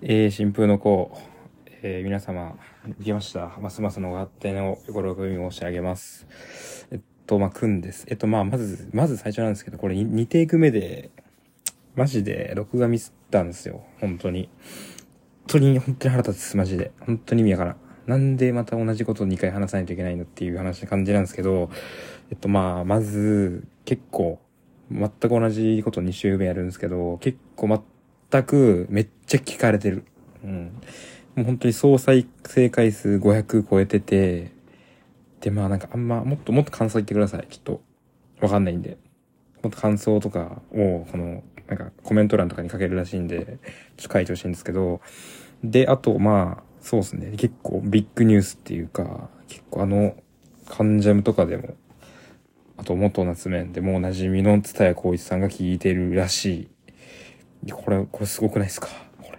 えー、新風の子、えー、皆様、行きました。ますますのご発展をご喜び申し上げます。えっと、まあ、くんです。えっと、まあ、まず、まず最初なんですけど、これ2テイク目で、マジで録画ミスったんですよ。本当に。本当に、本当に腹立つ、マジで。本当に意味わからん。なんでまた同じことを2回話さないといけないのっていう話感じなんですけど、えっと、まあ、まず、結構、全く同じこと2週目やるんですけど、結構全くめっちゃ聞かれてる。うん。もう本当に総再生回数500超えてて、で、まあなんかあんま、もっともっと感想言ってください。ちょっと、わかんないんで。もっと感想とかを、この、なんかコメント欄とかに書けるらしいんで、ちょっと書いてほしいんですけど、で、あと、まあ、そうですね。結構ビッグニュースっていうか、結構あの、カンジャムとかでも、あと元夏面でもおなじみの蔦谷光一さんが聞いてるらしい。これ、これすごくないですか？これ。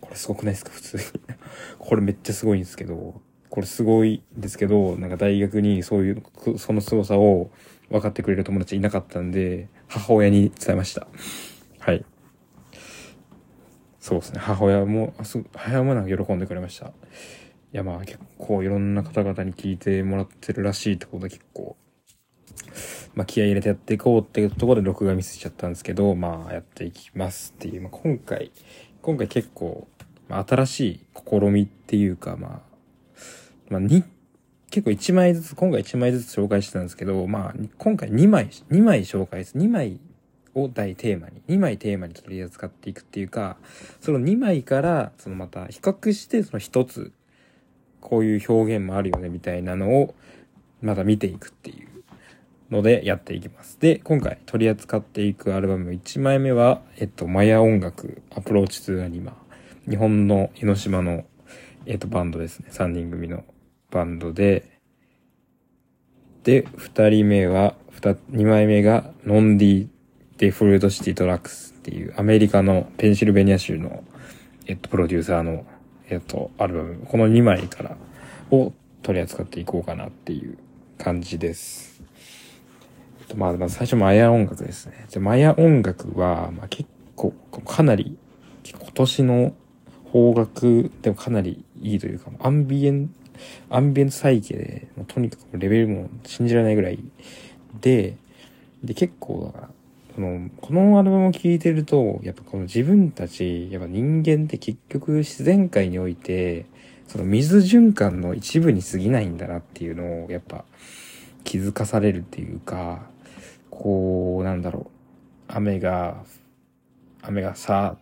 これすごくないですか？普通に。これめっちゃすごいんですけど、これすごいんですけど、なんか大学にそういう、その凄さを分かってくれる友達いなかったんで、母親に伝えました。はい。そうですね。母親も、あす母親もなんか喜んでくれました。いやまあ結構いろんな方々に聞いてもらってるらしいってことで結構まあ、気合入れてやっていこうっていうところで録画ミスしちゃったんですけど、まあ、やっていきますっていう、まあ、今回、今回結構、まあ、新しい試みっていうか、まあ、まあ、に、結構1枚ずつ、今回1枚ずつ紹介してたんですけど、まあ、今回2枚、2枚紹介です。2枚を大テーマに、2枚テーマに取り扱っていくっていうか、その2枚から、そのまた比較して、その1つ、こういう表現もあるよね、みたいなのを、また見ていくっていう。のでやっていきます。で、今回取り扱っていくアルバム1枚目は、えっと、マヤ音楽、 Approach to Anima。日本の江ノ島の、えっと、バンドですね。3人組のバンドで、で、2人目は、2, 2枚目が、ノンディで Flood City Trax っていうアメリカのペンシルベニア州の、えっと、プロデューサーの、えっと、アルバム、この2枚からを取り扱っていこうかなっていう感じです。まあ、まず最初マヤ音楽ですね。で、マヤ音楽は、まあ結構、かなり、今年の方角でもかなりいいというか、アンビエン、アンビエント再起で、もうとにかくレベルも信じられないぐらいで、で、結構だから、この、このアルバムを聴いてると、やっぱこの自分たち、やっぱ人間って結局自然界において、その水循環の一部に過ぎないんだなっていうのを、やっぱ気づかされるっていうか、こう、なんだろう。雨が、雨がさ、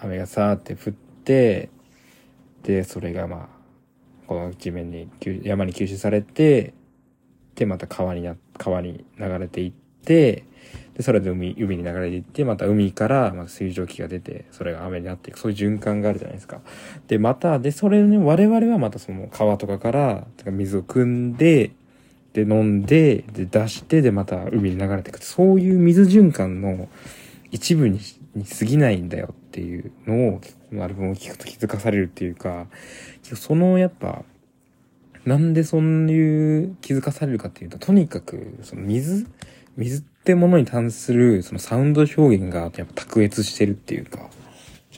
雨がさーって降って、で、それがまあ、この地面に、山に吸収されて、で、また川にな、川に流れていって、で、それで海、海に流れていって、また海からま水蒸気が出て、それが雨になっていく、そういう循環があるじゃないですか。で、また、で、それね、我々はまたその川とかから、水を汲んで、で飲んで、で出して、でまた海に流れていく。そういう水循環の一部にに過ぎないんだよっていうのを、このアルバムを聴くと気づかされるっていうか、そのやっぱ、なんでそういう気づかされるかっていうと、とにかく、その水、水ってものに関するそのサウンド表現がやっぱ卓越してるっていうか、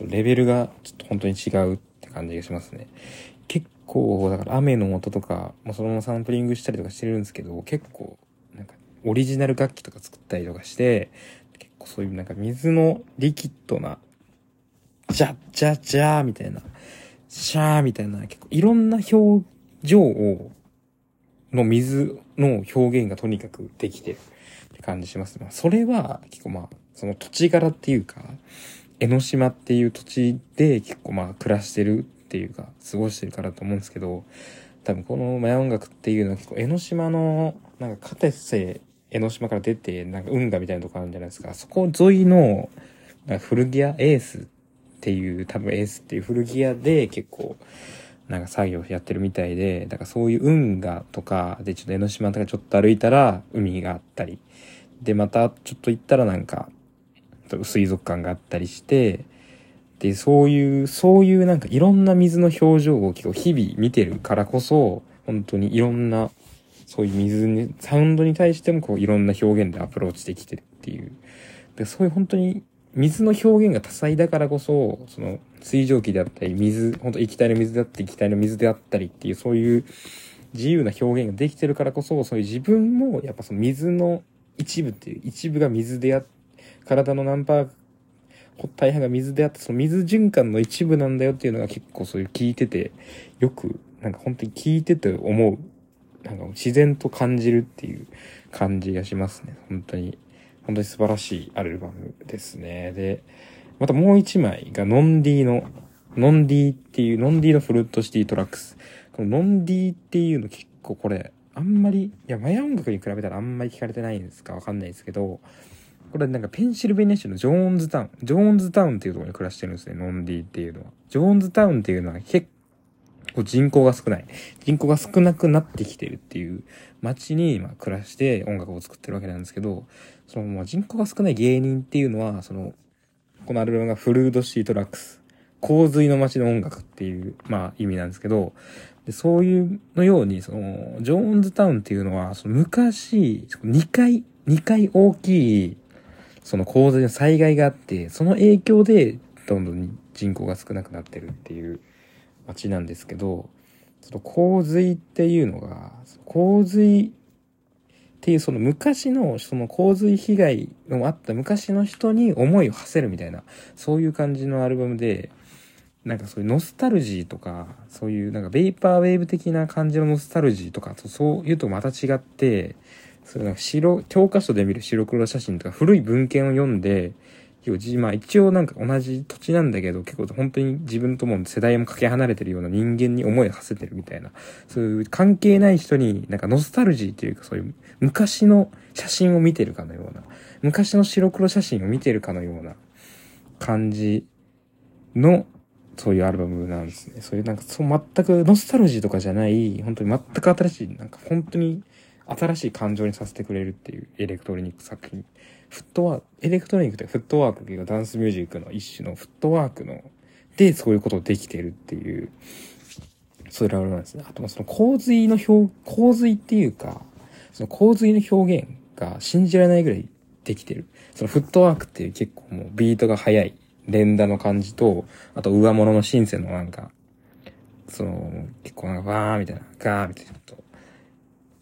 レベルがちょっと本当に違うって感じがしますね。構、だから雨の音とか、もそのままサンプリングしたりとかしてるんですけど、結構、なんか、オリジナル楽器とか作ったりとかして、結構そういうなんか水のリキッドな、ジャッジャッジャーみたいな、シャーみたいな、結構いろんな表情を、の水の表現がとにかくできてるって感じしますね。それは結構まあ、その土地柄っていうか、江ノ島っていう土地で結構まあ暮らしてるっていうか、過ごしてるからと思うんですけど、多分このマヤ音楽っていうのは結構江ノ島の、なんかカテセ江ノ島から出て、なんか運河みたいなとこあるんじゃないですか。そこ沿いの、古着屋エースっていう、多分エースっていう古着屋で結構、なんか作業やってるみたいで、だからそういう運河とかでちょっと江ノ島とかちょっと歩いたら海があったり、で、またちょっと行ったらなんか、水族館があったりして、で、そういう、そういうなんかいろんな水の表情を結構日々見てるからこそ、本当にいろんな、そういう水に、サウンドに対してもこういろんな表現でアプローチできてるっていう。で、そういう本当に水の表現が多彩だからこそ、その水蒸気であったり、水、本当液体の水であったり、液体の水であったりっていう、そういう自由な表現ができてるからこそ、そういう自分も、やっぱその水の一部っていう、一部が水であっ、体の何パー、大半が水であって、その水循環の一部なんだよっていうのが結構そういう聞いてて、よく、なんか本当に聞いてて思う。なんか自然と感じるっていう感じがしますね。本当に。本当に素晴らしいアルバムですね。で、またもう一枚がノンディの、ノンディっていう、ノンディの Flood City Trax。このノンディっていうの結構これ、あんまり、いや、マヤ音楽に比べたらあんまり聞かれてないんですかわかんないですけど、これなんかペンシルベニア州のジョーンズタウン、ジョーンズタウンっていうところに暮らしてるんですね、ノンディっていうのは。ジョーンズタウンっていうのは結構人口が少ない。人口が少なくなってきてるっていう街に、まあ、暮らして音楽を作ってるわけなんですけど、その、まあ、人口が少ない原因っていうのは、その、このアルバムがフルードシートラックス、洪水の街の音楽っていう、まあ、意味なんですけど、でそういうのように、その、ジョーンズタウンっていうのは、その昔、2回、2回大きい、その洪水の災害があって、その影響で、どんどん人口が少なくなってるっていう街なんですけど、その洪水っていうのが、洪水っていうその昔のその洪水被害のあった昔の人に思いを馳せるみたいな、そういう感じのアルバムで、なんかそういうノスタルジーとか、そういうなんかベイパーウェーブ的な感じのノスタルジーとかとそういうとまた違って、そういうなんか白、教科書で見る白黒写真とか古い文献を読んで、まあ一応なんか同じ土地なんだけど、結構本当に自分とも世代もかけ離れてるような人間に思いを馳せてるみたいな、そういう関係ない人になんかノスタルジーというかそういう昔の写真を見てるかのような、昔の白黒写真を見てるかのような感じのそういうアルバムなんですね。そういうなんかそう全くノスタルジーとかじゃない、本当に全く新しい、なんか本当に新しい感情にさせてくれるっていうエレクトロニック作品。フットワーク、エレクトロニックってフットワークっていうかダンスミュージックの一種のフットワークの、で、そういうことをできてるっていう、そういうラブなんですね。あと、その洪水の表、洪水っていうか、その洪水の表現が信じられないぐらいできてる。そのフットワークっていう結構もうビートが速い連打の感じと、あと上物のシンセのなんか、その、結構なんかわーみたいな、ガーみたいなと、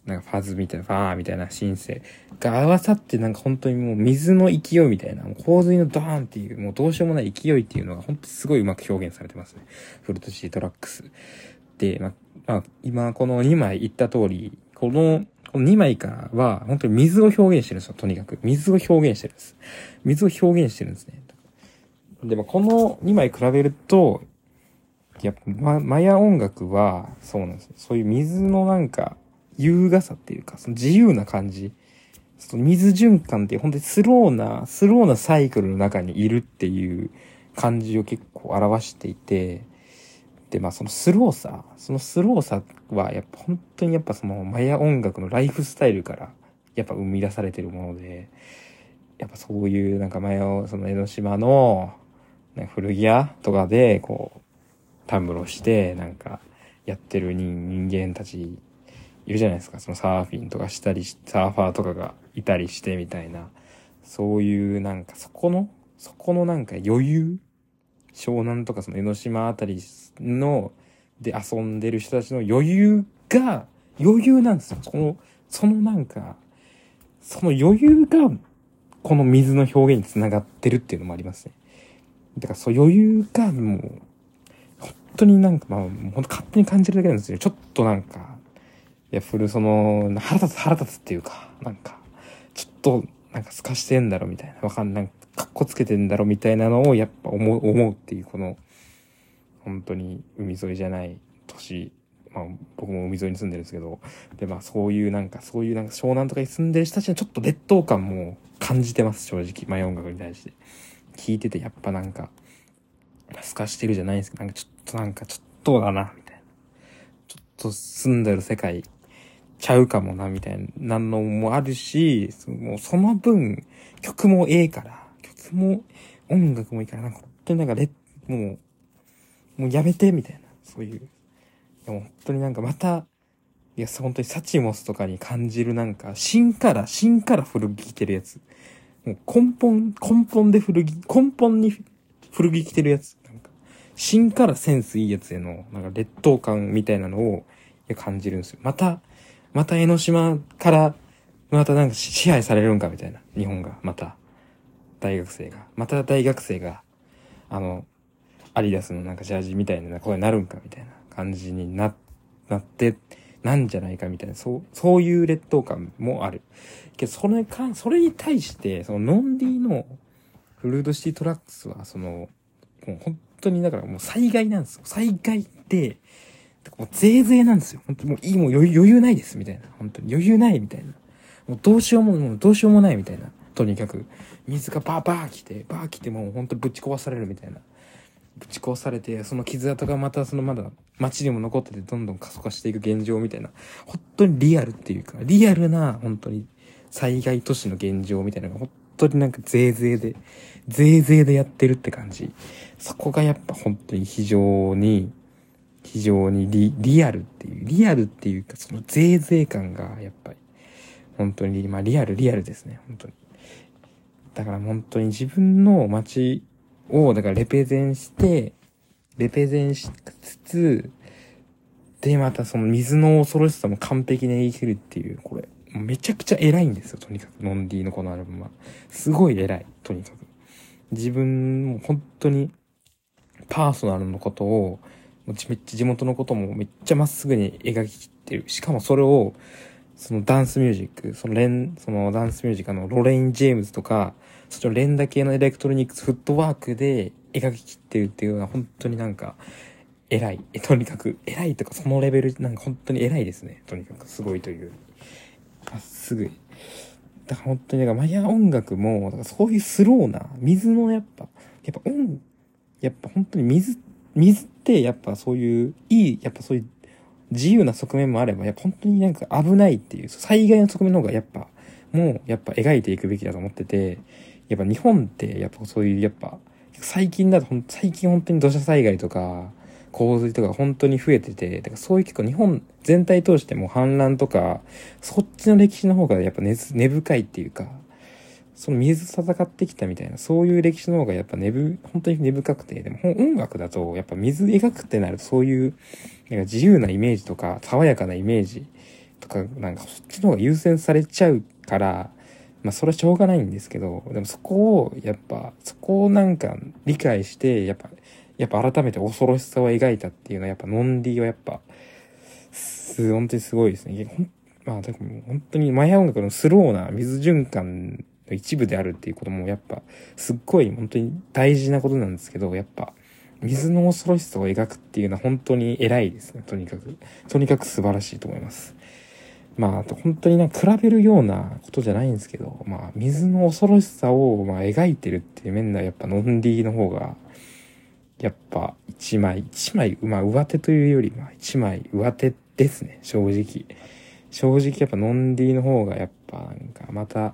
なんかファズみたいな、ファーみたいなシンセが合わさってなんか本当にもう水の勢いみたいな、洪水のドーンっていう、もうどうしようもない勢いっていうのが本当にすごいうまく表現されてますね。フルトシートラックス。で、まあ、まあ、今この2枚言った通り、この、この2枚からは本当に水を表現してるんですよ、とにかく。水を表現してるんです。水を表現してるんですね。でもこの2枚比べると、やっぱ、ま、マヤ音楽は、そうなんですよ。そういう水のなんか、優雅さっていうか、その自由な感じ。その水循環って本当にスローな、スローなサイクルの中にいるっていう感じを結構表していて、で、まあそのスローさ、そのスローさはやっぱ本当にやっぱそのマヤ音楽のライフスタイルからやっぱ生み出されてるもので、やっぱそういうなんかマヤをその江ノ島の古着屋とかでこう、たむろしてなんかやってる人間たちいるじゃないですか。そのサーフィンとかしたりサーファーとかがいたりしてみたいな。そういうなんかそこの、そこのなんか余裕湘南とかその江ノ島あたりの、で遊んでる人たちの余裕が、余裕なんですよ。その、そのなんか、その余裕が、この水の表現につながってるっていうのもありますね。だからそう余裕がもう、本当になんかまあ、本当勝手に感じるだけなんですよ。ちょっとなんか、いや、フルその、腹立つ腹立つっていうか、なんか、ちょっと、なんか透かしてんだろみたいな、わかんない、かっこつけてんだろみたいなのをやっぱ思う、思うっていう、この、本当に海沿いじゃない都市、まあ僕も海沿いに住んでるんですけど、でまあそういうなんか、そういうなんか湘南とかに住んでる人たちのちょっと劣等感も感じてます、正直。マイ音楽に対して。聞いててやっぱなんか、透かしてるじゃないですけど、なんかちょっとなんかちょっとだな、みたいな。ちょっと住んでる世界ちゃうかもな、みたいなのもあるし、もうその分、曲もええから、曲も、音楽もいいから、なんか本当になんかレもう、もうやめて、みたいな、そういう。でも本当になんかまた、いや、本当にサチモスとかに感じるなんか、芯から、芯から古着着てるやつ。もう根本、根本で古着、根本に古着着てるやつ。なんか、芯からセンスいいやつへの、なんか劣等感みたいなのを感じるんですよ。また、また江ノ島から、またなんか支配されるんかみたいな。日本が、また。大学生が。また大学生が、あの、アリダスのなんかジャージみたいな声になるんかみたいな感じにな、なって、なんじゃないかみたいな、そう、そういう劣等感もある。けど、それか、それに対して、そのノンディのフルードシティトラックスは、その、もう本当にだからもう災害なんですよ。災害って、もうぜいぜいなんですよ。本当もういい、もう余裕ないです、みたいな。本当に余裕ないみたいな。もうどうしようも、もうどうしようもないみたいな。とにかく、水がバーバー来て、バー来てもう本当ぶち壊されるみたいな。ぶち壊されて、その傷跡がまたそのまだ街にも残っててどんどん過疎化していく現状みたいな、本当にリアルっていうか、リアルな本当に災害都市の現状みたいなのが本当になんかぜいぜいで、ぜいぜいでやってるって感じ。そこがやっぱ本当に非常に、非常にリリアルっていう、リアルっていうかそのぜいぜい感がやっぱり、本当に、まあリアル、リアルですね、本当に。だから本当に自分の街を、だからレペゼンして、レペゼンしつつ、で、またその水の恐ろしさも完璧に言い切るっていう、これ、めちゃくちゃ偉いんですよ、とにかく。ノンディのこのアルバムは。すごい偉い、とにかく。自分も本当に、パーソナルのことを、めっちゃ地元のこともめっちゃまっすぐに描ききってる。しかもそれを、そのダンスミュージック、そのレン、そのダンスミュージックのロレイン・ジェームズとか、そっちの連打系のエレクトロニクスフットワークで描ききってるっていうのは本当になんか、偉い。とにかく、偉いとかそのレベル、なんか本当に偉いですね。とにかく、すごいという。まっすぐ。だから本当に、なんかマヤ音楽も、そういうスローな、水のやっぱ、やっぱ音、やっぱ本当に水、水やっぱそういう、いい、やっぱそういう自由な側面もあれば、やっぱ本当になんか危ないっていう、災害の側面の方がやっぱ、もうやっぱ描いていくべきだと思ってて、やっぱ日本ってやっぱそういう、やっぱ、最近だと最近本当に土砂災害とか、洪水とか本当に増えてて、だからそういう結構日本全体通しても氾濫とか、そっちの歴史の方がやっぱ根根深いっていうか、その水戦ってきたみたいな、そういう歴史の方がやっぱ根ぶ、本当に根深くて、でも音楽だとやっぱ水描くってなるとそういう、なんか自由なイメージとか、爽やかなイメージとか、なんかそっちの方が優先されちゃうから、まあそれはしょうがないんですけど、でもそこを、やっぱ、そこをなんか理解して、やっぱ、やっぱ改めて恐ろしさを描いたっていうのは、やっぱノンディはやっぱ、す、本当にすごいですね。ほんまあ、でも本当にマヤ音楽のスローな水循環一部であるっていうことも、やっぱ、すっごい本当に大事なことなんですけど、やっぱ、水の恐ろしさを描くっていうのは本当に偉いですね、とにかく。とにかく素晴らしいと思います。まあ、本当にな比べるようなことじゃないんですけど、まあ、水の恐ろしさを、まあ、描いてるっていう面では、やっぱ、ノンディの方が、やっぱ、一枚、一枚、まあ、上手というより、まあ、一枚上手ですね、正直。正直、やっぱ、ノンディの方が、やっぱ、なんか、また、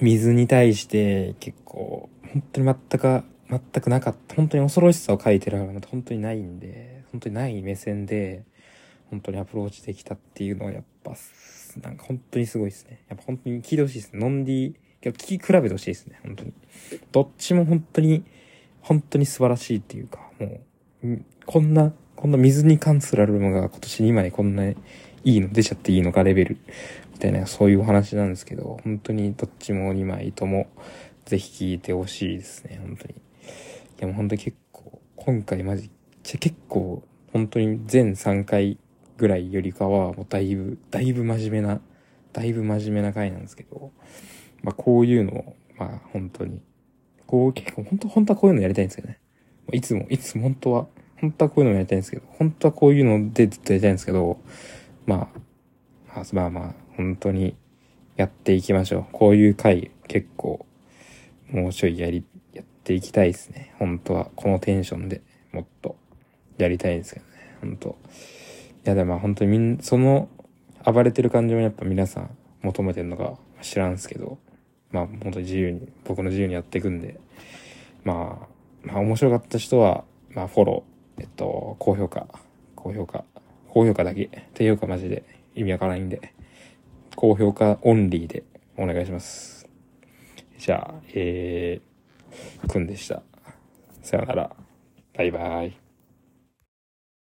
水に対して、結構、本当に全く、全くなかった、本当に恐ろしさを書いてるの本当にないんで、本当にない目線で、本当にアプローチできたっていうのはやっぱ、なんか本当にすごいですね。やっぱ本当に聞いてほしいですね。ノンディ、聞き比べてほしいですね。本当に。どっちも本当に、本当に素晴らしいっていうか、もう、こんな、こんな水に関するアルバムが今年2枚こんないいの出ちゃっていいのかレベル、たいなそういうお話なんですけど、本当にどっちも2枚とも、ぜひ聴いてほしいですね。本当に。いやもう本当に結構、今回マジ、結構、本当に全3回ぐらいよりかは、もうだいぶ、だいぶ真面目な、だいぶ真面目な回なんですけど、まあこういうのを、まあ本当に、こう結構本当、本当はこういうのやりたいんですよね。いつも、いつも本当は、本当はこういうのやりたいんですけど、本当はこういうのでずっとやりたいんですけど、まあ、まあまあ、本当にやっていきましょう。こういう回結構、もうちょいやり、やっていきたいですね。本当は、このテンションでもっとやりたいんですけどね。本当。いやでも本当にみんその暴れてる感情をやっぱ皆さん求めてるのか知らんすけど。まあ本当に自由に僕の自由にやっていくんで。まあまあ面白かった人はまあフォローえっと高評価。高評価。高評価だけ。低評価マジで意味わからないんで。高評価オンリーでお願いしますじゃあ、えー、くんでした。さよなら。バイバイ。